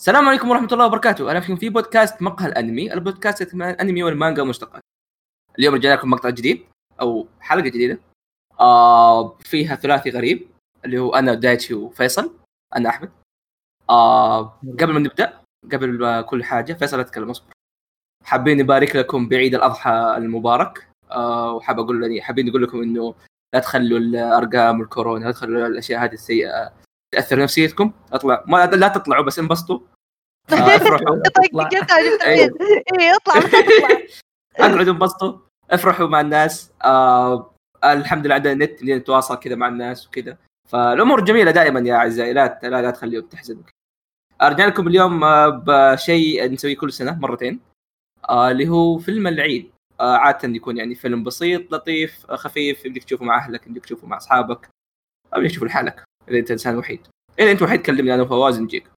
السلام عليكم ورحمة الله وبركاته، أهلا فيكم في بودكاست مقهى الأنمي، البودكاست يتكلم عن الأنمي والمانجا والمشتقات. اليوم رجعنا لكم مقطع جديد أو حلقة جديدة آه فيها ثلاثي غريب اللي هو أنا دايتشي وفيصل، أنا أحمد. آه قبل ما نبدأ قبل ما كل حاجة فيصل أتكلم أصبر. حابين نبارك لكم بعيد الأضحى المبارك آه وحاب يعني حابين نقول لكم إنه لا تخلوا الأرقام والكورونا لا تخلوا الأشياء هذه السيئة تاثر نفسيتكم؟ أطلع. ما لا تطلعوا بس انبسطوا. آه، افرحوا. اي اطلع. اقعدوا انبسطوا. افرحوا مع الناس. آه الحمد لله عندنا نت نتواصل كذا مع الناس وكذا. فالأمور جميلة دائما يا أعزائي. لا لا, لا تخليهم تحزنوا. ارجع لكم اليوم آه، بشيء نسويه كل سنة مرتين. آه اللي هو فيلم العيد. آه عادة يكون يعني فيلم بسيط لطيف آه، خفيف. يمديك تشوفه مع أهلك يمديك تشوفه مع أصحابك. أو تشوفه لحالك. اذا انت انسان وحيد اذا أنت وحيد كلمني أنا وفواز نجيك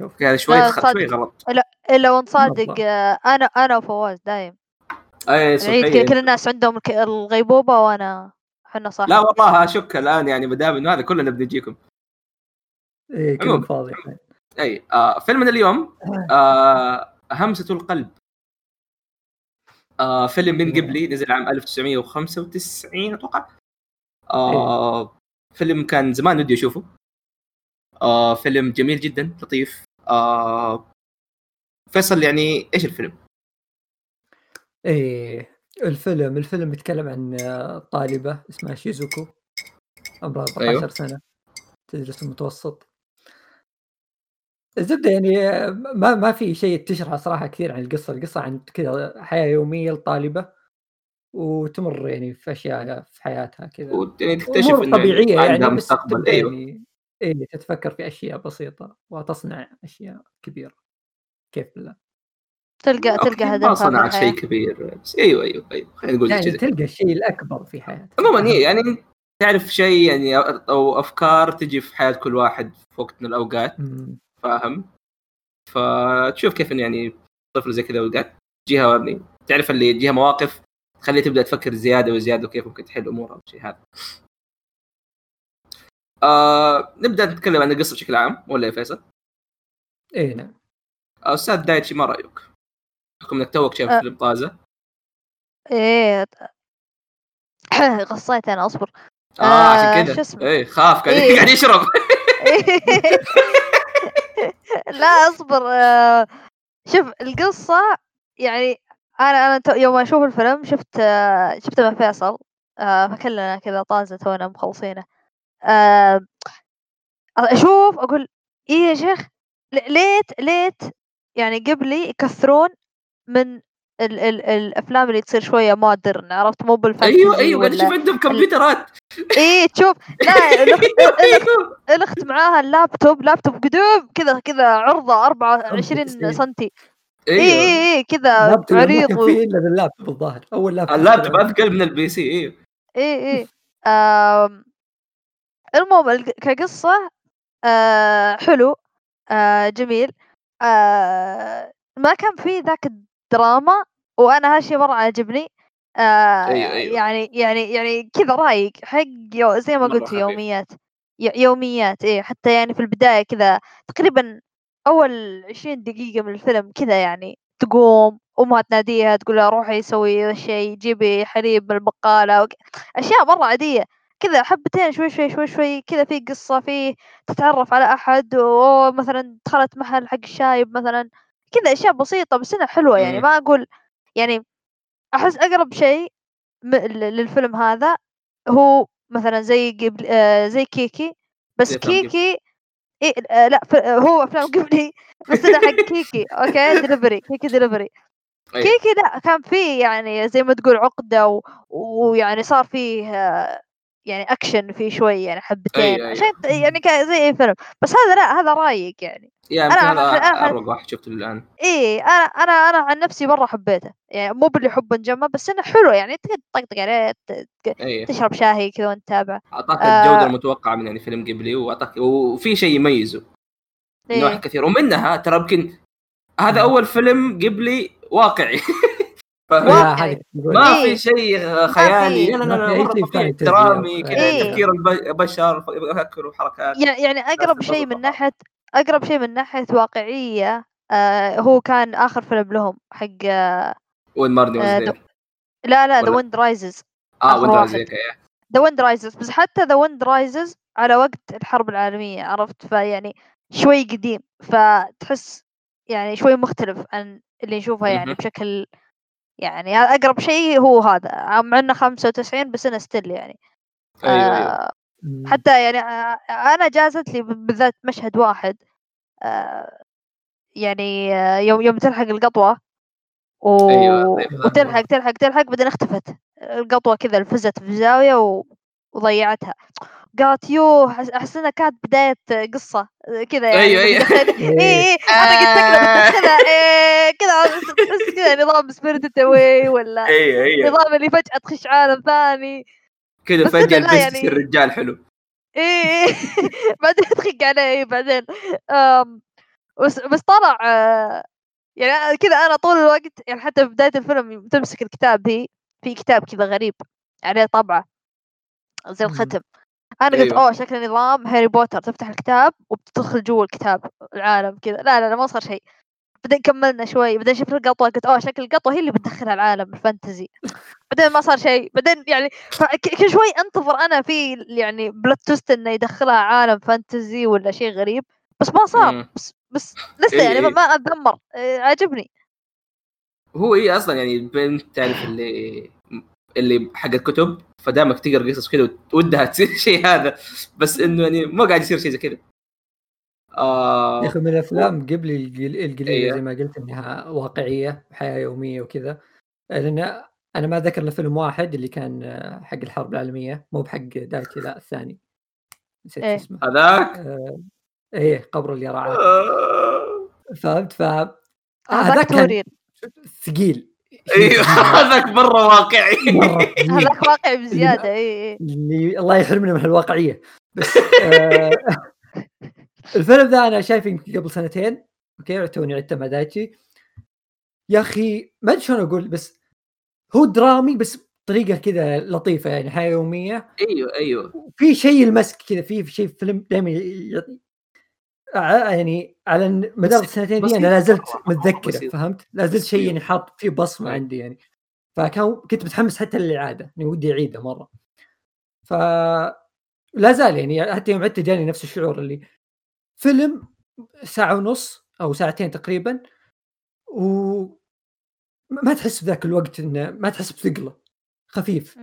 هذا شوي شوي غلط. لا إلا ونصادق آه، أنا أنا وفواز دايم. اي صحيح كل الناس عندهم الغيبوبة وانا إحنا صح لا والله اشك الآن يعني ما دام إنه هذا كلنا بنجيكم. اي كلهم فاضي. اي آه فيلمنا اليوم آه. همسة القلب. آه فيلم من قبلي نزل عام 1995 أتوقع. آه فيلم كان زمان ودي أشوفه. آه فيلم جميل جدا لطيف. آه فيصل يعني إيش الفيلم؟ إيه الفيلم الفيلم يتكلم عن طالبة اسمها شيزوكو عمرها 14 أيوه. سنة تدرس المتوسط. الزبدة يعني ما ما في شيء تشرح صراحة كثير عن القصة، القصة عن كذا حياة يومية لطالبة. وتمر يعني في أشياء في حياتها كذا. وتكتشف إنه طبيعية يعني مستقبل. أيوه. يعني إيه تتفكر في أشياء بسيطة وتصنع أشياء كبيرة. كيف بالله؟ تلقى تلقى هدف ما صنعت شيء كبير بس أيوه أيوه أيوه. خلينا نقول يعني تلقى الشيء الأكبر في حياتك. عموما هي يعني تعرف شيء يعني أو أفكار تجي في حياة كل واحد في وقت من الأوقات. فاهم؟ فتشوف كيف يعني طفل زي كذا أوقات. تجيها يعني تعرف اللي تجيها مواقف تخليها تبدأ تفكر زيادة وزيادة وكيف ممكن تحل امورها والشيء هذا آه نبدأ نتكلم عن القصة بشكل عام ولا يا فيصل؟ إيه نعم آه، أستاذ دايتشي ما رأيك؟ بحكم إنك توك شايف أه. فيلم طازة إيه غصيت أنا أصبر آه, آه عشان كذا إيه خاف قاعد إيه. قاعد يشرب لا أصبر آه شوف القصة يعني أنا أنا يوم أشوف الفيلم شفت آه شفته مع فيصل. آه فكلنا كذا طازة تونا مخلصينه. آه أشوف أقول إيه يا شيخ؟ ليت ليت يعني قبلي يكثرون من ال ال الأفلام اللي تصير شوية مودرن عرفت؟ مو بالفانتزي أيوه أيوه أنا شوف عندهم كمبيوترات. اي تشوف لا الأخت معاها اللابتوب لابتوب قدوم كذا كذا عرضة 24 سنتي. اي اي اي كذا عريض و... إلا باللابتوب الظاهر أول لابتوب. اللابتوب اثقل من ال PC اي اي اي المهم كقصة آه حلو آه جميل. آه ما كان في ذاك الدراما وأنا هالشي مرة عاجبني. آه أيوه أيوه. يعني يعني يعني كذا رايق حق يو زي ما قلت يوميات يوميات إيه حتى يعني في البداية كذا تقريبا أول عشرين دقيقة من الفيلم كذا يعني تقوم أمها تناديها تقول لها روحي سوي شيء جيبي حليب من البقالة أشياء مرة عادية كذا حبتين شوي شوي شوي شوي كذا في قصة في تتعرف على أحد ومثلا دخلت محل حق الشايب مثلا كذا أشياء بسيطة بس إنها حلوة يعني ما أقول يعني أحس أقرب شيء للفيلم هذا هو مثلا زي قبل آه زي كيكي بس كيكي إيه آه لأ هو أفلام قبلي بس أنا حق كيكي أوكي؟ دليفري كيكي دليفري كيكي لأ كان فيه يعني زي ما تقول عقدة ويعني صار فيه آه يعني اكشن فيه شوي يعني حبتين. أيوة عشان أيوة. يعني زي اي فيلم. بس هذا لأ هذا رايق يعني. يعني أنا هذا أروق واحد شفته الان إي أنا أنا أنا عن نفسي مرة حبيته. يعني مو باللي حب نجمه بس إنه حلو يعني تطقطق عليه. تشرب شاهي كذا وأنت تتابع. أعطاك آه. الجوده المتوقعة من يعني فيلم قبلي واعطاك وفي شيء يميزه. إيه. نواحي كثير. ومنها ترى يمكن هذا أول فيلم قبلي واقعي. ما في شيء خيالي. لا لا لا درامي كذا تفكير البشر يفكروا حركات. يعني أقرب شيء من ناحية أقرب شيء من ناحية واقعية آه هو كان آخر فيلم لهم حق آه When Marnie آه، Was There لا لا The Wind Rises آه آخر وين واحد. Rises إيه. The Wind Rises بس حتى The Wind Rises على وقت الحرب العالمية عرفت؟ فيعني شوي قديم فتحس يعني شوي مختلف عن اللي نشوفه يعني. بشكل يعني أقرب شيء هو هذا. مع إنه 95 بس إنه still يعني. أيوه أيوه. آه حتى يعني آه، أنا جازت لي بالذات مشهد واحد آه، يعني آه، يوم يوم تلحق القطوة و... أيوة، أيوة. وتلحق تلحق تلحق بعدين اختفت. القطوة كذا لفت في زاوية و... وضيعتها. قالت أحس- أحس إنها كانت بداية قصة كذا يعني أيوة، أيوة. اي اي أنا قلت بتدخلها إيه، كذا تحس كذا نظام Spirited Away ولا أيوه أيوه. نظام اللي فجأة تخش عالم ثاني. كذا فجأة البنت يعني- تصير رجال حلو. إيه إيه. بعدين تخق عليه إيه بعدين. بس بس طلع آه، يعني كذا أنا طول الوقت يعني حتى في بداية الفيلم تمسك الكتاب هي في كتاب كذا غريب عليه طبعة. زي. الختم. أنا قلت أيوة. أوه شكل نظام هاري بوتر. تفتح الكتاب وبتدخل جوا الكتاب العالم كذا. لا لا لا ما صار شيء. بعدين كملنا شوي بعدين شفت القطوه قلت أوه شكل القطوه هي اللي بتدخلها العالم الفانتزي بعدين ما صار شيء بعدين يعني كل شوي أنتظر أنا في يعني بلوت توست إنه يدخلها عالم فانتزي ولا شيء غريب بس ما صار. بس بس لسه إيه يعني ما- إيه. أتذمر إيه، عجبني هو هي أصلا يعني البنت تعرف اللي اللي حق الكتب فدامك تقرا قصص كذا ودها تصير شيء هذا بس إنه يعني ما قاعد يصير شيء زي كذا يا آه أخي من الأفلام قبل القل- القليله أيوه. زي ما قلت إنها واقعية حياة يومية وكذا. لأن أنا ما ذكر إلا فيلم واحد اللي كان حق الحرب العالمية مو بحق دايتي لا الثاني. نسيت إيه. اسمه. هذاك؟ آه، إيه قبر اليرعات آه. فهمت؟ ف هذاك كان ثقيل. أيوه هذاك مرة واقعي. هذاك واقعي بزيادة اي اي اللي الله يحرمنا من الواقعية. بس آه الفيلم ذا أنا شايفه يمكن قبل سنتين أوكي توني عدته مع دايتشي يا أخي ما أدري شلون أقول بس هو درامي بس بطريقة كذا لطيفة يعني حياة يومية أيوه أيوه في شيء المسك كذا في شيء في فيلم دائما يعني على مدار السنتين دي أنا لا زلت متذكره. فهمت؟ لا زلت شيء يعني حاط فيه بصمة أي. عندي يعني فكان كنت متحمس حتى للإعادة يعني ودي أعيده مرة ف لا زال يعني حتى يوم عدته جاني نفس الشعور اللي فيلم ساعة ونص أو ساعتين تقريبا و ما تحس بذاك الوقت إنه ما تحس بثقله خفيف.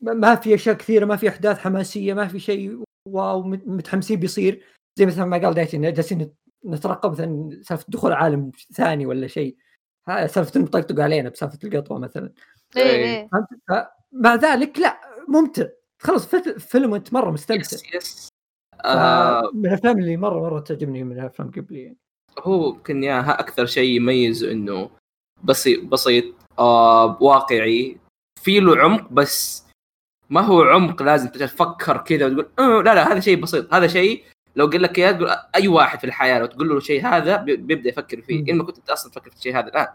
ما- ما في أشياء كثيرة ما في أحداث حماسية ما في شيء واو مت- متحمسين بيصير. زي مثلا ما قال دايتي إن جالسين نت- نترقب مثلا سالفة دخول عالم ثاني ولا شيء. ها- سالفة إنهم طقطقوا علينا بسالفة القطوة مثلا. إيه. اي فهمت؟ مع ذلك لا ممتع. خلص فت- فيلم وانت مرة مستمتع. yes yes آه من الأفلام اللي مره مرة تعجبني من الأفلام قبلي يعني. هو يمكن يا أكثر شيء يميز إنه بسيط بسيط آه واقعي في له عمق بس ما هو عمق لازم تفكر كذا وتقول آه لا لا هذا شيء بسيط هذا شيء لو قال لك إياه تقول أي واحد في الحياة لو تقول له شيء هذا بي- بيبدأ يفكر فيه مم. ان ما كنت أنت أصلا تفكر في الشيء هذا الآن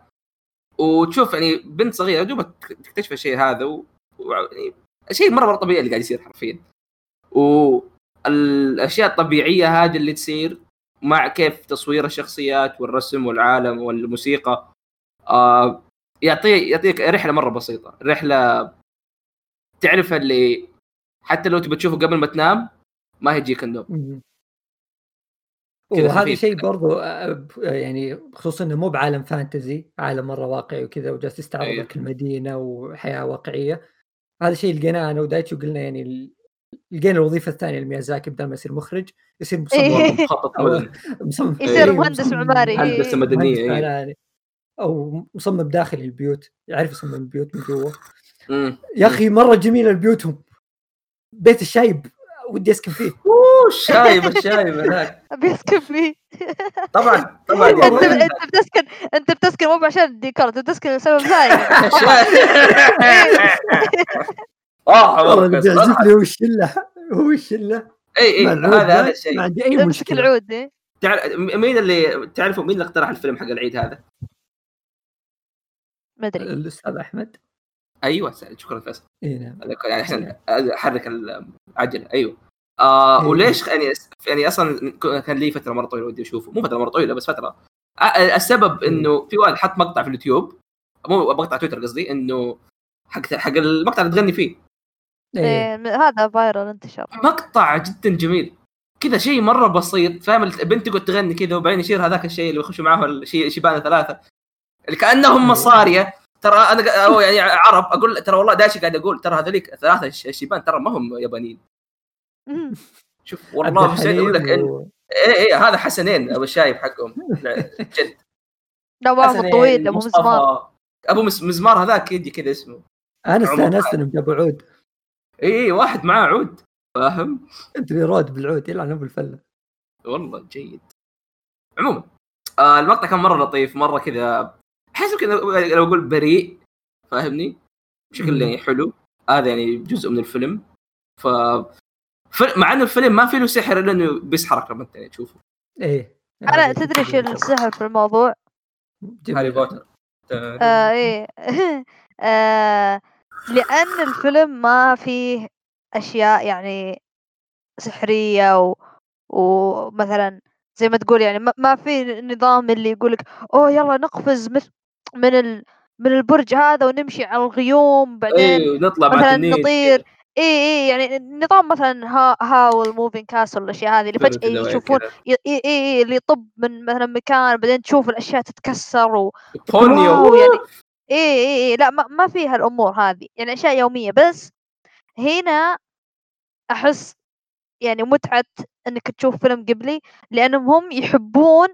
وتشوف يعني بنت صغيرة دوبك تكتشف الشيء هذا و... و... يعني شيء مره مرة طبيعي اللي قاعد يصير حرفيا والاشياء الطبيعية هذه اللي تصير مع كيف تصوير الشخصيات والرسم والعالم والموسيقى آه يعطيك يعطيك رحلة مرة بسيطة رحلة تعرف اللي حتى لو تبي تشوفه قبل ما تنام ما يجيك النوم وهذا شيء. برضو آه، آه، يعني خصوصا إنه مو بعالم فانتزي عالم مرة واقعي وكذا وجالس يستعرض أيوه. لك المدينة وحياة واقعية هذا الشيء لقيناه أنا ودايتشي وقلنا يعني لقينا الوظيفة الثانية لميازاكي بدل ما يصير مخرج يصير مصمم. إيه. مخطط مدن مصمم. يصير إيه، مهندس معماري. إيه. هندسه مدنيه مهندس إيه. أو مصمم داخلي البيوت يعرف يصمم البيوت من جوا. يا أخي مرة جميلة بيوتهم بيت الشايب ودي أسكن فيه. أوه الشايب الشايب هذاك بيسكن فيه. طبعا طبعا أنت أنت بتسكن أنت بتسكن مو عشان الديكور أنت بتسكن لسبب ثاني. آه والله. بيعجبني هو الشلة؟ هو الشلة؟ اي اي هذا هذا ذا الشيء. ما عندي اي امسك مشكله العود إيه. تعرف مين اللي تعرفوا مين اللي اقترح الفيلم حق العيد هذا؟ ما أدري. الأستاذ أحمد. أيوه شكرا فيصل. اي نعم. يعني عشان احرك العجلة. أيوه. آه إيه. وليش يعني يعني أصلا كان لي فترة مرة طويلة ودي أشوفه. مو فترة مرة طويلة بس فترة. السبب إنه في واحد حط مقطع في اليوتيوب مو مقطع تويتر قصدي إنه حق حق المقطع اللي تغني فيه. إيه. إيه هذا فايرال انتشر مقطع جدا جميل. كذا شيء مرة بسيط فاهم؟ البنت تقعد تغني كذا وبعدين يصير هذاك الشيء اللي يخشوا معاه الشيء شيبان ثلاثة. اللي كانهم مصارية. ترى أنا ق- أو يعني عرب أقول ترى والله داشي قاعد أقول ترى هذوليك ثلاثة شيبان ترى ما هم يابانيين. شوف والله حسين أقول لك إن إيه إيه هذا حسنين أبو الشايب حقهم. لا، جد. لا حسنين، الطويل أبو. مسمار أبو مزمار هذاك يجي كذا اسمه. أنا استأنست إنهم جابوا عود. إي إي واحد معاه عود. فاهم؟ ادري رود بالعود يلعن ابو الفلة. والله جيد. عموما آه المقطع كان مرة لطيف مرة كذا أحس كذا لو أقول بريء فاهمني؟ بشكل. يعني حلو. هذا يعني جزء من الفيلم. ف مع انه الفيلم ما فيه له سحر إلا إنه بيسحرك لما انت يعني تشوفه. إيه. أنا تدري إيش السحر في الموضوع؟ هاري بوتر. آه إيه. آه لأن الفيلم ما فيه أشياء يعني سحرية و... ومثلا زي ما تقول يعني ما, في نظام اللي يقولك أوه يلا نقفز مثل من ال... من البرج هذا ونمشي على الغيوم بعدين إيه نطلع مثلا نطير. اي اي يعني نظام مثلا ها Howl Moving Castle الاشياء هذه اللي فجأة يشوفون. اي اي اي اللي يطب من مثلا مكان بعدين تشوف الأشياء تتكسر و... Ponyo. يعني اي اي اي لا ما, ما فيها الأمور هذه يعني أشياء يومية بس هنا أحس يعني متعة إنك تشوف فيلم قبلي لأنهم هم يحبون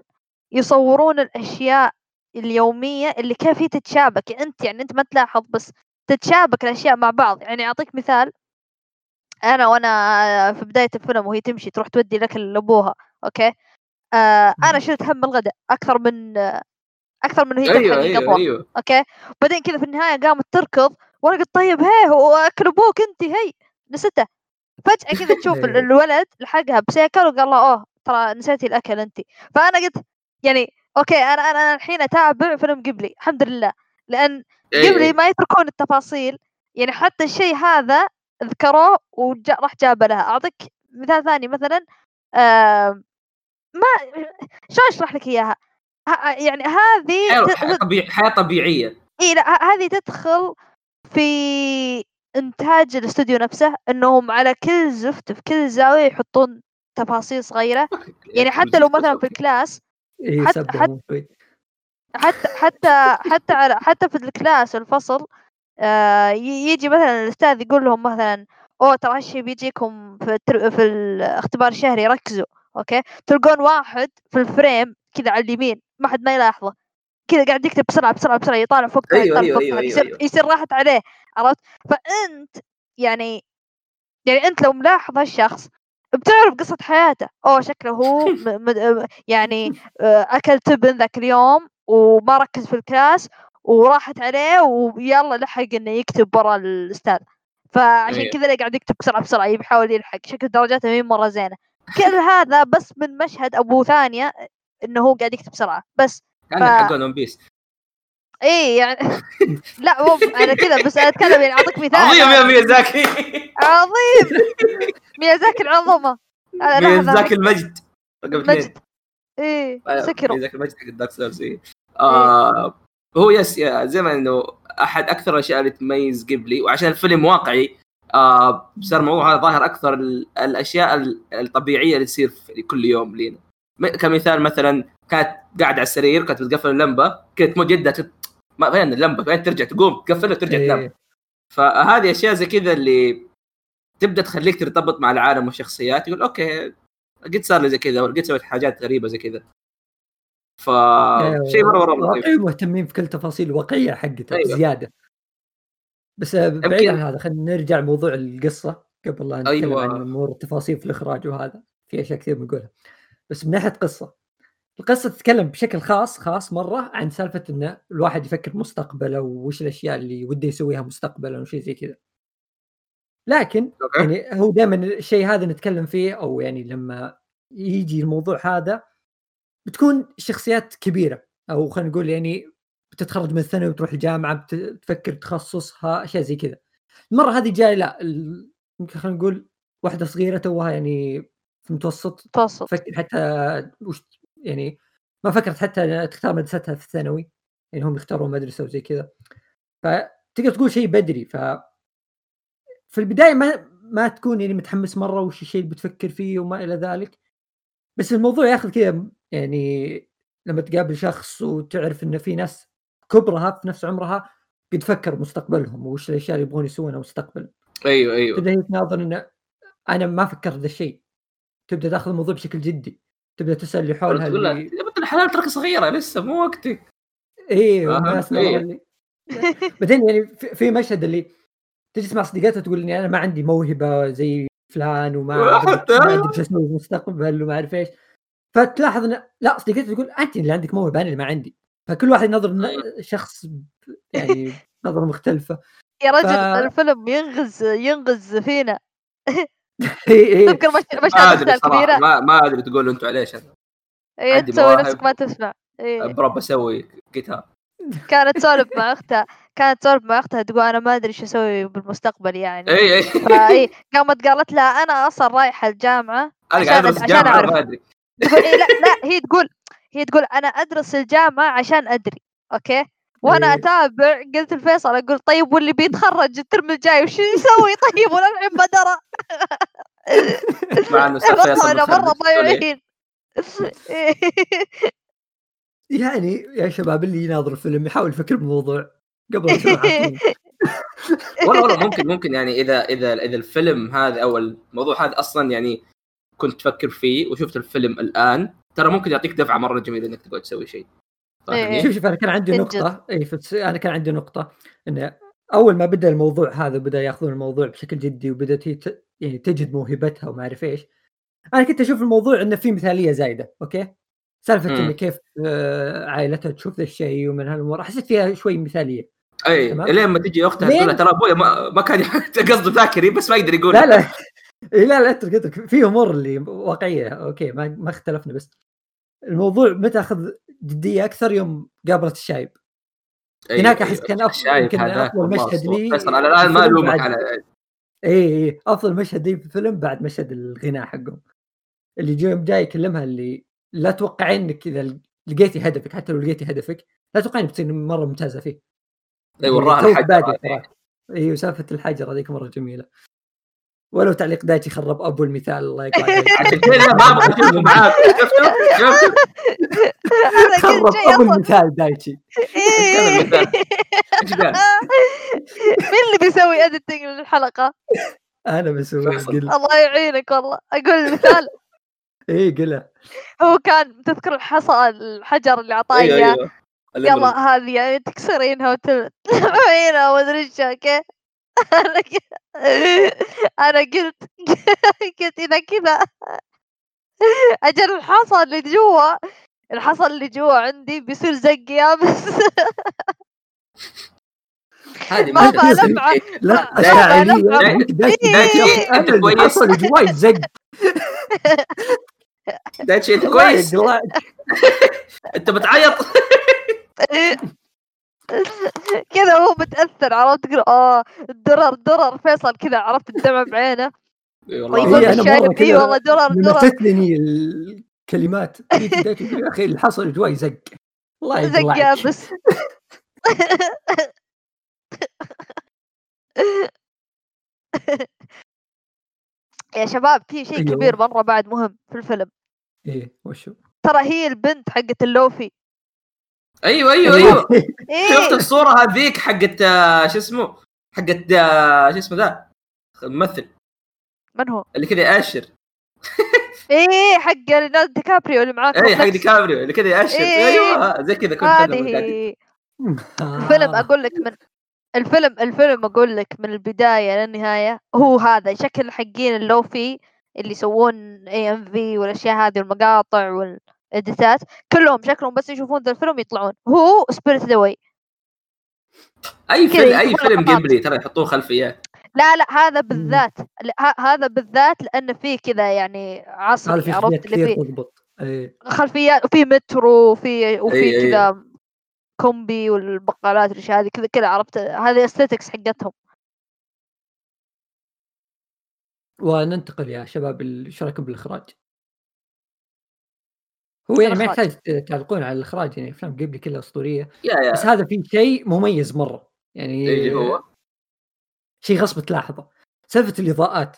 يصورون الأشياء اليومية اللي كيف هي تتشابك يعني أنت يعني أنت ما تلاحظ بس تتشابك الأشياء مع بعض. يعني أعطيك مثال أنا وأنا في بداية الفيلم وهي تمشي تروح تودي الأكل لأبوها أوكي؟ آه أنا شلت هم الغداء أكثر من أكثر من هي تلحق أيوه قبله أيوه. أوكي؟ بعدين كذا في النهاية قامت تركض وأنا قلت طيب هي هو اكل أبوك انت هي نسيته. فجأة كذا تشوف إيه. الولد لحقها بسيكل وقال لها أوه ترى نسيتي الأكل انت. فأنا قلت يعني أوكي أنا أنا أنا الحين أتابع فيلم قبلي الحمد لله. لأن قبلي إيه. ما يتركون التفاصيل يعني حتى الشيء هذا ذكروه وراح جابه لها أعطيك مثال ثاني مثلا آه ما شلون أشرح لك إياها؟ يعني هذه حياة- حياة طبيعية حياة طبيعية. إي لا هذه تدخل في إنتاج الاستوديو نفسه إنهم على كل زفت في كل زاوية يحطون تفاصيل صغيرة. يعني حتى لو مثلا في ال class حتى- حتى- حتى حتى حتى على حتى في ال class الفصل آه يجي مثلا الأستاذ يقول لهم مثلا أوه ترى هالشيء بيجيكم في التر... في الاختبار الشهري ركزوا. أوكي؟ تلقون واحد في ال frame كذا على اليمين. ما حد ما يلاحظه كذا قاعد يكتب بسرعة بسرعة بسرعة يطالع فوق أيوة، يطالع أيوة، فوق أيوة، تحت، أيوة، يصير أيوة. يصير راحت عليه عرفت فأنت يعني يعني أنت لو ملاحظ هالشخص بتعرف قصة حياته أوه شكله هو. يعني آه، أكل تبن ذاك اليوم وما ركز في ال class وراحت عليه ويلا لحق إنه يكتب ورا الأستاذ فعشان أيوة. كذا اللي قاعد يكتب بسرعة بسرعة يحاول يلحق شكل درجاته مي مرة زينة كل هذا بس من مشهد أبو ثانية إنه هو قاعد يكتب بسرعة بس كان ف- حقون One Piece إيه يعني لا مو أنا كذا بس أنا أتكلم يعني أعطيك مثال. عظيم يا ميازاكي. عظيم. ميازاكي العظمة. ميازاكي المجد. رقم اثنين. مجد إيه أيوة، سكروا ميازاكي المجد حق ال Dark Souls إيه. آه هو yes يا زي ما إنه أحد أكثر الأشياء اللي تميز جيبلي وعشان الفيلم واقعي آه صار الموضوع هذا ظاهر أكثر ال- الأشياء ال- الطبيعية اللي تصير في كل يوم لينا. كمثال مثلا كانت قاعدة على السرير كانت بتقفل اللمبة كانت تموت جدها تت... ما فين اللمبة؟ فين ترجع؟ تقوم تقفلها وترجع تنام. إيه. فهذه أشياء زي كذا اللي تبدأ تخليك ترتبط مع العالم والشخصيات يقول okay قد صار لي زي كذا قد سويت حاجات غريبة زي كذا. ف شيء مرة مرة واقعي مهتمين في كل تفاصيل الواقعية حقته أيوة. بزياده بس بعيد عن هذا خلينا نرجع لموضوع القصة قبل لا نتكلم أيوة. عن أمور التفاصيل في الإخراج وهذا. في أشياء كثير بنقولها. بس من ناحية قصة. القصة تتكلم بشكل خاص خاص مرة عن سالفة إن الواحد يفكر مستقبله وش الأشياء اللي وده يسويها مستقبلا وشيء زي كذا. لكن يعني هو دائما الشيء هذا نتكلم فيه أو يعني لما يجي الموضوع هذا بتكون شخصيات كبيرة. أو خلينا نقول يعني بتتخرج من الثانوي وتروح الجامعة بتفكر تخصصها أشياء زي كذا. المرة هذه جاي لا خلينا نقول واحدة صغيرة توها يعني في متوسط متوسط. فكر حتى وش يعني ما فكرت حتى تختار مدرستها في الثانوي يعني هم يختاروا مدرسة وزي كذا. فتقدر تقول شيء بدري ف في البداية ما ما تكون يعني متحمس مرة وش الشيء اللي بتفكر فيه وما إلى ذلك. بس الموضوع ياخذ كذا يعني لما تقابل شخص وتعرف ان في ناس كبرها في نفس عمرها قد فكر مستقبلهم وش الأشياء اللي يبغون يسوونها مستقبل. أيوه أيوه. تبدأ هي تناظر ان أنا ما فكرت ذا الشيء. تبدأ تاخذ الموضوع بشكل جدي تبدأ تسأل اللي حولها تقول لها بنت الحلال ترك صغيرة لسه مو وقتك. نظرة اللي بعدين يعني في في مشهد اللي تجلس مع صديقاتها تقول إني أنا ما عندي موهبة زي فلان وما حتى ما أدري إيش أسوي في المستقبل وما أعرف إيش. فتلاحظ ان لا صديقتها تقول انت اللي عندك موهبة أنا اللي ما عندي. فكل واحد ينظر ن- شخص يعني نظرة مختلفة. يا رجل ف- الفيلم ينغز ينغز فينا. تذكر مش- ما مشهد أدري أختها صراحة الكبيرة؟ ما, ما أدري تقول أنتم عليه أنا هي عندي تسوي. نفسك ما تسمع. إيه. برب أسوي جيتار كانت تسولف مع أختها. كانت تسولف مع أختها تقول أنا ما أدري إيش أسوي بالمستقبل يعني. اي اي فاي قامت قالت لها أنا أصلا رايحة الجامعة أنا عشان قاعد أدرس عشان جامعه أعرف. ما أدري. تقول إيه لا لا هي تقول هي تقول أنا أدرس الجامعة عشان أدري. okay؟ وأنا إيه. أتابع قلت لفيصل أقول طيب واللي بيتخرج الترم الجاي وش يسوي طيب ولا الحين ما درى مع إنه أستاذ والله فيصل أنا. مرة؟ ضايعين يعني يا شباب اللي يناظر الفيلم يحاول يفكر بالموضوع قبل. والله والله ممكن ممكن يعني إذا إذا إذا الفيلم هذا أو الموضوع هذا أصلا يعني كنت تفكر فيه وشفت الفيلم الآن ترى ممكن يعطيك دفعة مرة جميلة إنك تقعد تسوي شيء؟ إيه. شوف شوف أنا كان عندي. نقطة اي أنا كان عندي نقطة إنه أول ما بدأ الموضوع هذا بدا يأخذون الموضوع بشكل جدي وبدات هي ت- يعني تجد موهبتها وما أعرف إيش أنا كنت أشوف الموضوع إنه في مثالية زايدة okay سالفة مم. إنه كيف آه، عائلتها تشوف ذا الشيء ومن هالأمور حسيت فيها شوي مثالية أي. إلين ما تجي أختها لين- تقول لها ترى ابويا ما, ما كان قصده ذاكري بس ما يقدر يقول لا لا إيه لا لا اترك اترك في أمور اللي واقعية okay ما ما اختلفنا بس الموضوع متى أخذ جدية أكثر يوم قابلت الشايب أيوة، هناك أيوة. كان الشايب يمكن والله مشهد. لي فيصل أنا الان ما ألومك على أي اي أفضل مشهد لي في الفيلم بعد مشهد الغناء حقهم اللي يوم جاي يكلمها اللي لا توقعين إنك إذا لقيتي هدفك حتى لو لقيتي هدفك لا توقعين بتصير مرة ممتازة فيه اي. صراحة اي وسالفة الحجر هذيك مرة جميلة ولو تعليق دايتشي خرب ابو المثال الله يقطع عشان كذا ما أبغى أشوفه معاك. أنا قلت خرب ابو المثال دايتشي إيه. مين اللي بيسوي editing للحلقة؟ أنا بسوي الله يعينك والله. أقول المثال اي قلها هو كان تذكر الحصى الحجر اللي اعطاه أيوه إياه؟ أيوه. يلا هذه يعني تكسرينها وتلعبينها ومدري إيش okay؟ أنا قلت قلت إذا كذا أجل الحصى اللي جوا الحصى اللي جوا عندي بيصير زق يابس هذه ما. لا ما- ممكن دايتشي إيه. دايتشي أنت أنت كويس. حصل جواي زق دايتشي انت الله كويس. أنت بتعيط كذا هو متاثر عرفت تقول آه الدرر درر فيصل كذا عرفت الدمع بعينه. إي والله. مرة إي والله درر درر. لمستني الكلمات. يا أخي اللي حصل جواي زق. الله زق يابس يا شباب في شيء أيوه. كبير مرة بعد مهم في الفيلم. إيه وشو؟ ترى هي البنت حقت ال lo-fi. أيوه أيوه أيوه. شفت إيه الصورة هذيك حقت آه، شو اسمه؟ حقت آه، شو اسمه ذا؟ الممثل من هو؟ اللي كذا يأشر. إيه حق ليوناردو دي كابريو اللي معاك اي حق روبلكس. ديكابريو اللي كذا يأشر. إيه. أيوه زي كذا كنت هذه. آه. الفيلم أقول لك من الفيلم الفيلم أقول لك من البداية للنهاية هو هذا شكل حقين ال lo-fi اللي يسوون AMV والأشياء هذه والمقاطع والاديتات كلهم شكلهم بس يشوفون ذا الفيلم يطلعون. هو Spirited Away أي فيلم أي فيلم. جيبلي ترى يحطون خلفيات لا لا هذا بالذات. هذا بالذات لأن فيه كذا يعني في عرفت؟ خلفيات اللي فيه تضبط. إيه. خلفيات وفي مترو وفي وفي أي- أي. كذا كومبي والبقالات والاشياء هذه كذا كذا عرفت؟ هذه استاتكس حقتهم. وننتقل يا شباب إيش رأيكم بالإخراج؟ هو يعني ما الإخراج. يحتاج تعلقون على الإخراج يعني أفلام قبل كلها أسطورية يا يا بس هذا في شيء مميز مرة يعني اللي هو شيء غصب تلاحظه سالفة الإضاءات.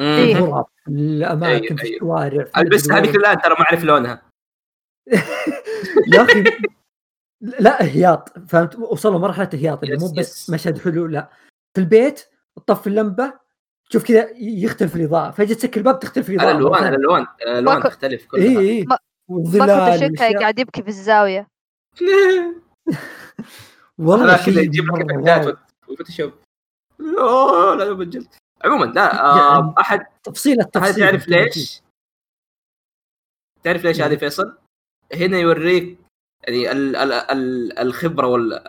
إيه. الغرف الأماكن في أيوه. الشوارع في البس مدري هذه وين. كلها ترى ما أعرف لونها يا أخي لا إهياط فهمت وصلوا مرحلة إهياط اللي مو بس. مشهد حلو لا في البيت تطفي اللمبة تشوف كذا يختلف الإضاءة فجأة تسكر الباب تختلف الإضاءة الالوان. الالوان الالوان ماكو- تختلف كلها اي ما- والظلال. قاعد يبكي في الزاوية والله هذا كذا يجيب لك واو. وفوتوشوب لا لا جد عموما لا آه يعني احد تفصيل هذا التفصيل تعرف ليش؟ تعرف ليش هذه ليه؟ فيصل؟ هنا يوريك يعني ال ال ال الخبرة وال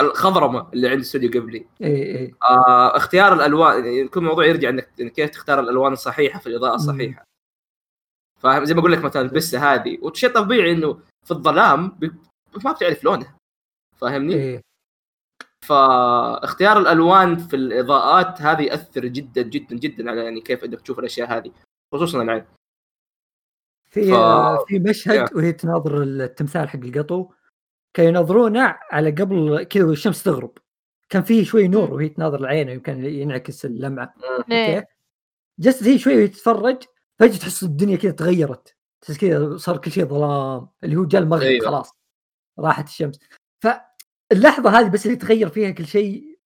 الخضرمه اللي عند الاستوديو قبلي اي اي آه اختيار الألوان يعني كل موضوع يرجع انك إنك كيف تختار الألوان الصحيحة في الإضاءة الصحيحة فاهم زي ما أقول لك مثلا البسة هذه وشيء طبيعي إنه في الظلام ما بتعرف لونها فاهمني؟ اي فاختيار الألوان في الإضاءات هذه ياثر جدا جدا جدا على يعني كيف أنك تشوف الأشياء هذه خصوصا العين في ف- في مشهد وهي تناظر التمثال حق القطو كانوا يناظرونه على قبل كذا والشمس تغرب. كان فيه شوي نور. وهي تناظر العين يمكن ينعكس اللمعة. إيه. أوكي. جلست هي شوي وهي تتفرج فجأة تحس الدنيا كذا تغيرت. تحس كذا صار كل شيء ظلام. اللي هو جاء المغرب أيوة. خلاص راحت الشمس. فاللحظة هذه بس اللي تغير فيها كل شيء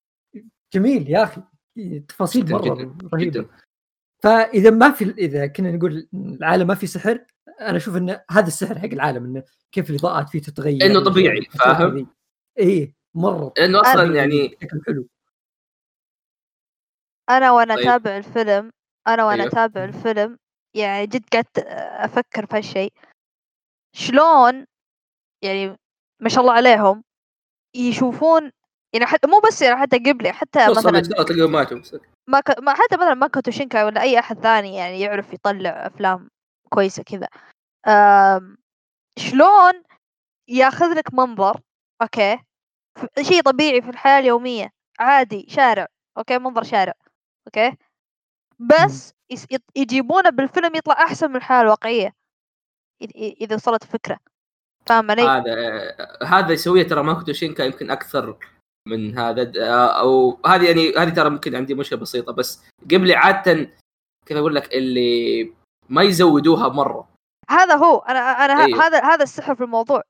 جميل يا أخي. تفاصيل جداً مرة جداً رهيبة. جدا. فإذا ما في إذا كنا نقول العالم ما في سحر أنا أشوف إن هذا السحر حق العالم إنه كيف الإضاءات فيه تتغير إنه طبيعي، فاهم؟ اي مرة. لأنه أصلا يعني حلو. أنا وأنا طيب. أتابع الفيلم أنا وأنا أيوه. أتابع الفيلم يعني جد قعدت أفكر في هالشيء شلون يعني ما شاء الله عليهم يشوفون يعني حتى مو بس يعني حتى جيبلي حتى مثلا. ما, ك... ما حتى مثلا ماكوتو شينكاي ولا أي أحد ثاني يعني يعرف يطلع أفلام كويسة كذا. أم... شلون ياخذ لك منظر okay؟ شيء طبيعي في الحياة اليومية عادي شارع okay؟ منظر شارع okay؟ بس يس... يط- يجيبونه بالفيلم يطلع أحسن من الحياة الواقعية. إذا وصلت الفكرة. فاهم علي؟ هذا هذا يسويه ترى ماكوتو شينكاي يمكن أكثر من هذا. آه، أو هذه يعني هذه ترى ممكن عندي مشكلة بسيطة بس جيبلي عاده كذا أقول لك اللي ما يزودوها مرة. هذا هو أنا أنا أيوه. هذا هذا السحر في الموضوع.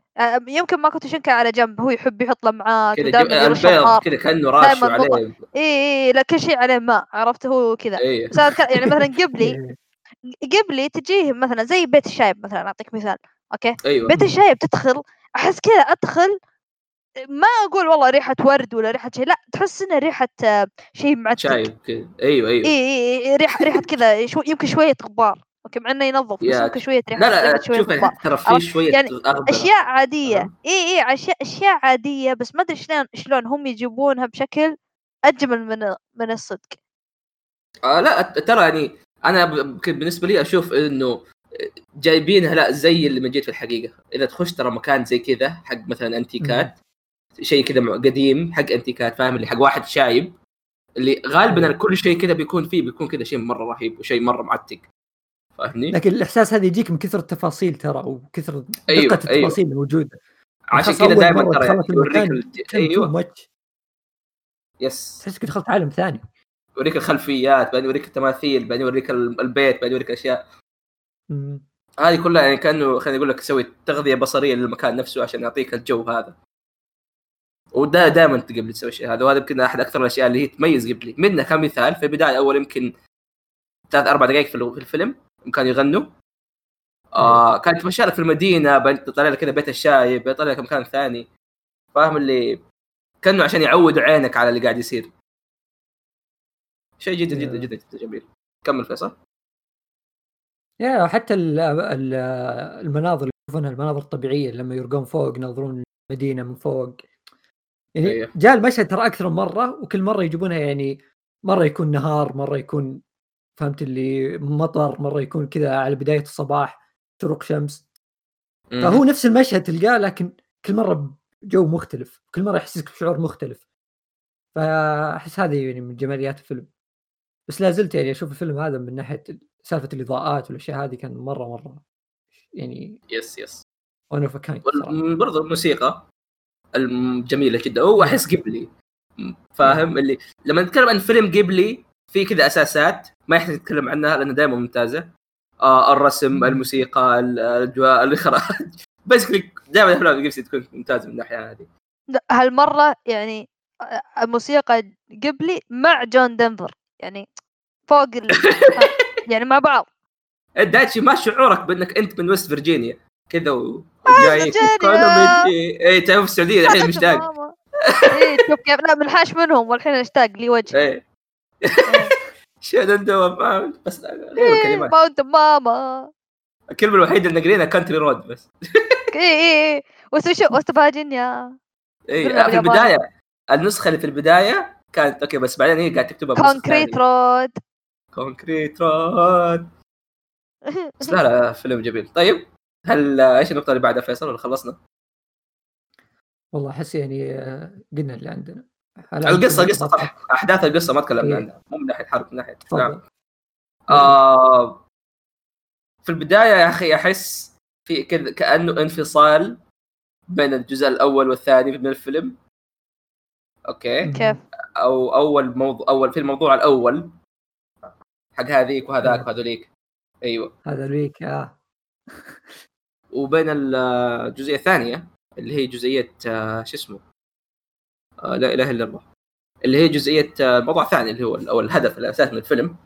يمكن ماكوتو شينكاي على جنب هو يحب يحط لمعات كذا ودائما كذا كأنه نقطة. عليه. اي اي لا كل شيء عليه ماء عرفت؟ هو كذا. أتكلم- يعني مثلا جيبلي إيه. جيبلي تجيه مثلا زي بيت الشايب مثلا أعطيك مثال okay؟ أيوه. بيت الشايب تدخل أحس كذا أدخل ما أقول والله ريحة ورد ولا ريحة شيء لا تحس انها ريحة آه، شيء معتق شايب كذا. أيوه أيوه. اي اي اي ريحة ريحة كذا شو يمكن شوية غبار. okay مع إنه ينظف بس يا يمكن شوية ريحة لا لا شوية ترى في؟ شوية يعني أشياء عادية. إي إي أشياء أشياء عادية بس ما أدري شلون شلون هم يجيبونها بشكل أجمل من من الصدق. آه لا ترى يعني أنا بالنسبة لي أشوف إنه جايبينها لا زي اللي موجود في الحقيقة. إذا تخش ترى مكان زي كذا حق مثلا أنتيكات شيء كذا قديم حق أنتيكات فاهم؟ اللي حق واحد شايب اللي غالبا كل شيء كذا بيكون فيه بيكون كذا شيء مرة رهيب وشيء مرة معتق. فاهمني؟ لكن الإحساس هذا يجيك من كثر التفاصيل ترى وكثر دقة أيوة، التفاصيل الموجودة. عشان كذا دائما ترى يوريك أيوه. يس. تحس كنت دخلت عالم ثاني. يوريك الخلفيات بعدين يوريك التماثيل بعدين يوريك ال- البيت بعدين يوريك اشياء مم. هذه كلها يعني كأنه خليني أقول لك تسوي تغذية بصرية للمكان نفسه عشان يعطيك الجو هذا. ودا دائما قبل تسوي الشيء هذا وهذا يمكن أحد أكثر الأشياء اللي هي تميز قبلي. منها كمثال في البداية أول يمكن ثلاث أربع دقائق في ال- في الفيلم كانوا يغنوا. آه كانت تمشي لك في المدينة تطلع لك كذا بيت الشاي بيطلع لك مكان ثاني. فاهم اللي؟ كأنه عشان يعودوا عينك على اللي قاعد يصير. شيء جدا جدا جدا, جدا جميل. كمل فيصل. يا حتى ال- ال- المناظر اللي يشوفونها المناظر الطبيعية لما يرقون فوق ينظرون المدينة من فوق. يعني أيوه. جاء المشهد ترى أكثر من مرة وكل مرة يجيبونها يعني مرة يكون نهار مرة يكون فهمت اللي مطر مرة يكون كذا على بداية الصباح شروق شمس. فهو نفس المشهد تلقاه لكن كل مرة جو مختلف كل مرة يحسسك بشعور مختلف. فأحس هذه يعني من جماليات الفيلم. بس لا زلت يعني أشوف الفيلم هذا من ناحية سالفة الإضاءات والأشياء هذه كان مرة مرة يعني yes yes one of kind برضه الموسيقى الجميله جدا. هو أحس قبلي فاهم؟ اللي لما نتكلم عن فيلم قيبلي في كذا أساسات ما يحتاج نتكلم عنها لأنها دائما ممتازة. آه الرسم الموسيقى الأجواء الإخراج. بس دائما الأفلام قيبلي تكون ممتازة من الناحية هذه. لا، هالمرة يعني آه، الموسيقى قيبلي مع جون دنفر. يعني فوق ال... يعني مع بعض. دايتشي ما شعورك بأنك أنت من وست فيرجينيا. كذا و- آه، وجايك فيرجينيا. اي تعرف السعودية الحين مشتاق. إيه شوف كيف لا منحاش منهم والحين اشتاق لي وجه إيه. شادن دوب فاهم بس غير إيه، الكلمات. ماونت ماما الكلمة الوحيدة اللي نقرينها كانتري رود بس. إيه إيه إيه. وست شو وست فاجينيا اي في. البداية النسخة اللي في البداية كانت أوكي بس بعدين هي قاعد تكتبها كونكريت. رود كونكريت رود بس لا لا فيلم جميل. طيب هل إيش النقطة اللي بعدها فيصل ولا خلصنا؟ والله أحس يعني آه، قلنا اللي عندنا. القصة قصه؟ صح أحداث القصة ما تكلمنا إيه. عنها. مو من ناحية حرب من ناحية نعم. آه في البداية يا أخي أحس في كذا كأنه انفصال بين الجزء الأول والثاني من الفيلم. okay. كيف؟ أو أول موضوع أول في الموضوع الأول. حق هذيك وهذاك وهذوليك. أيوه. هذاوليك آه. وبين الجزئية الثانية اللي هي جزئية آه، شو اسمه؟ لا إله إلا الله. اللي هي جزئية آه، الموضوع الثاني اللي هو أو الهدف الأساسي من الفيلم.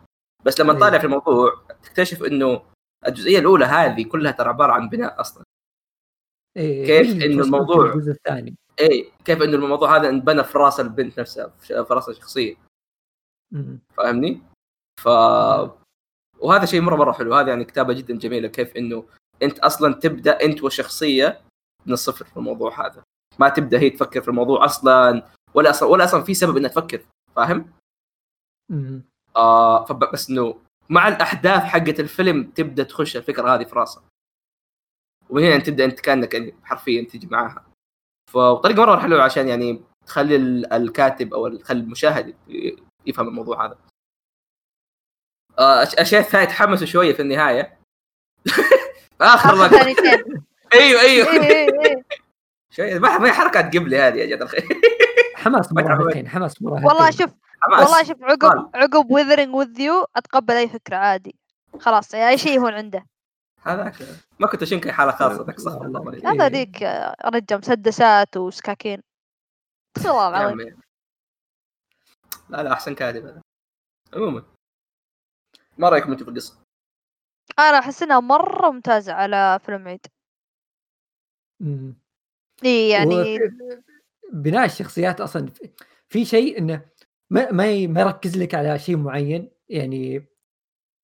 بس لما. تطالع في الموضوع تكتشف إنه الجزئية الأولى هذه كلها ترى عبارة عن بناء أصلا. إيه كيف اللي إنه توصل في الموضوع- الجزء الثاني. اي كيف إنه الموضوع هذا انبنى في راس البنت نفسها في راس الشخصية. فاهمني؟ ف وهذا شيء مرة مرة حلو. هذا يعني كتابة جدا جميلة كيف إنه أنت أصلا تبدأ أنت والشخصيه من الصفر في الموضوع هذا. ما تبدأ هي تفكر في الموضوع أصلا ولا أصلا ولا أصلا في سبب إنها تفكر فاهم؟ آه فب- بس إنه مع الأحداث حقت الفيلم تبدأ تخش الفكرة هذه في راسها ومن هنا تبدأ أنت كأنك يعني حرفيا تجي معاها. فطريقه مرة حلوة عشان يعني تخلي ال- الكاتب أو تخلي المشاهد يفهم الموضوع هذا. آه، أشياء ثانية تحمسوا شوية في النهاية. آخر لقطه ثانيتين. أيوه أيوه. شوية ما ما هي حركات قبلي هذه يا جدع. الخير حماس مراهقين حماس مراهقين والله شوف حماس. والله شوف. عقب عقب وذرنج وذ يو أتقبل أي فكرة عادي. خلاص أي شيء يهون عنده. هذاك ما كنت اشنك حالة خاصة ذاك الله والله. هذا ذيك آه، رجع مسدسات وسكاكين. استغفر الله يا العظيم. لا لا أحسن كاتب هذا عموما. ما رأيكم أنتم في القصة؟ أنا أحس إنها مرة ممتازة على فيلم عيد. مم. اي يعني بناء الشخصيات أصلا في- في شيء إنه ما ما يركز لك على شيء معين يعني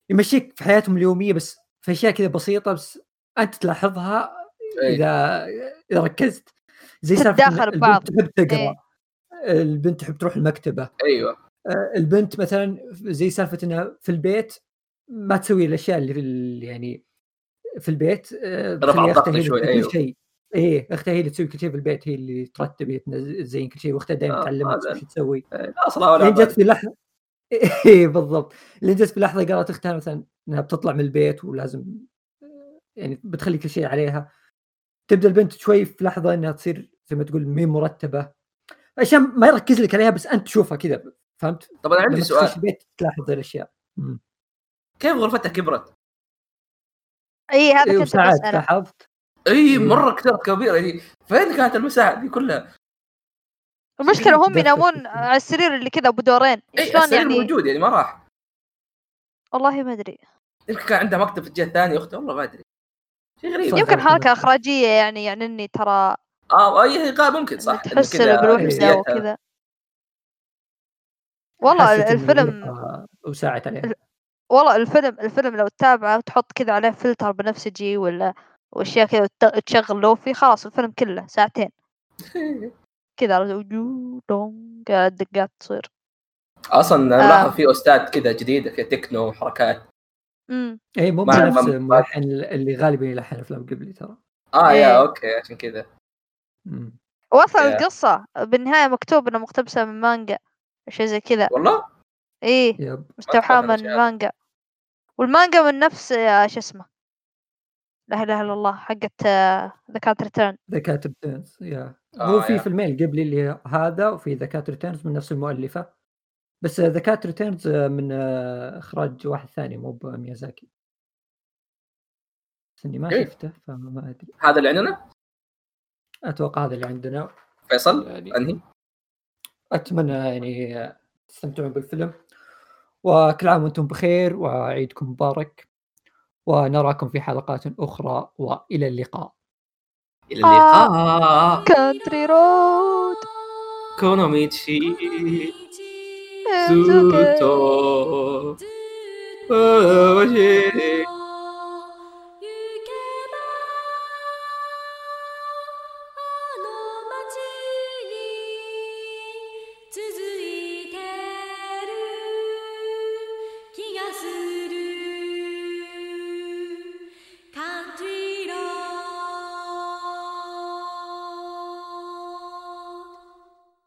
يمشيك في حياتهم اليومية بس في أشياء كذا بسيطة بس أنت تلاحظها إيه. إذا إذا ركزت زي سالفة البنت. تحب تقرأ إيه. البنت تحب تروح المكتبة أيوه آه، البنت مثلا زي سالفة إنها في البيت ما تسوي الأشياء اللي في يعني في البيت آه، رفع اللي شوي، أيوه. كل شيء إيه اختها هي اللي تسوي كل شيء في البيت هي اللي ترتب هي تزين كل شيء واختها دائما آه، تعلمها هذا. إيش تسوي لا أصلا ولا لين جت. في لحظة إيه بالضبط لين جت في لحظة قالت أختها مثلا إنها بتطلع من البيت ولازم يعني بتخلي كل شيء عليها تبدأ البنت شوي في لحظة إنها تصير زي ما تقول مين مرتبة اشياء ما يركز لك عليها بس أنت تشوفها كذا فهمت؟ طب أنا عندي سؤال تخش البيت تلاحظ الأشياء. كيف غرفتها كبرت؟ اي هذا إيه، كنت بسأله لاحظت اي إيه. مرة كثير كبيرة يعني فين كانت المساحة دي كلها؟ المشكلة هم دفتر ينامون على السرير اللي كذا أبو دورين اي شلون السرير يعني موجود يعني ما راح والله ما أدري يمكن كان عندها مكتب في الجهة الثانية اختها والله ما أدري شيء غريب. يمكن كذا. حركة إخراجية يعني يعني اني ترى آه أي ممكن صح تحس كذا بالوحدة نفسيتها. وكذا والله الفيلم وساعت عليها والله الفيلم الفيلم لو تتابعه وتحط كذا عليه فلتر بنفسجي ولا واشياء كذا تشغل لوفي خلاص الفيلم كله ساعتين. كذا دونج الدقات تصير. أصلا أنا آه. في OST ات كذا جديده في تكنو وحركات. امم اي مو مع نفس الفم- الملحن اللي غالبا يلحن أفلام قيبلي ترى. آه إيه. yeah okay عشان كذا. واصلا يا. القصة بالنهاية مكتوب انها مقتبسة من مانجا شيء زي كذا. والله؟ إيه مستوحاة من. مانجا. والمانجا من نفس آه، شو اسمه لا إله إلا الله حقت The Cat Return The Cat Returns yeah هو في. فيلمين قيبلي اللي هذا وفي The Cat Returns من نفس المؤلفة. بس The Cat Returns من آه، إخراج واحد ثاني مو ميازاكي بس إني ما okay. شفته فما أدري. هذا اللي عندنا؟ أتوقع هذا اللي عندنا. فيصل يعني أنهي؟ أتمنى يعني آه، تستمتعون بالفيلم. وكل عام وأنتم بخير وعيدكم مبارك. ونراكم في حلقات أخرى وإلى اللقاء. إلى اللقاء. كانتري رود كونوميتشي زوتو. وجهي 行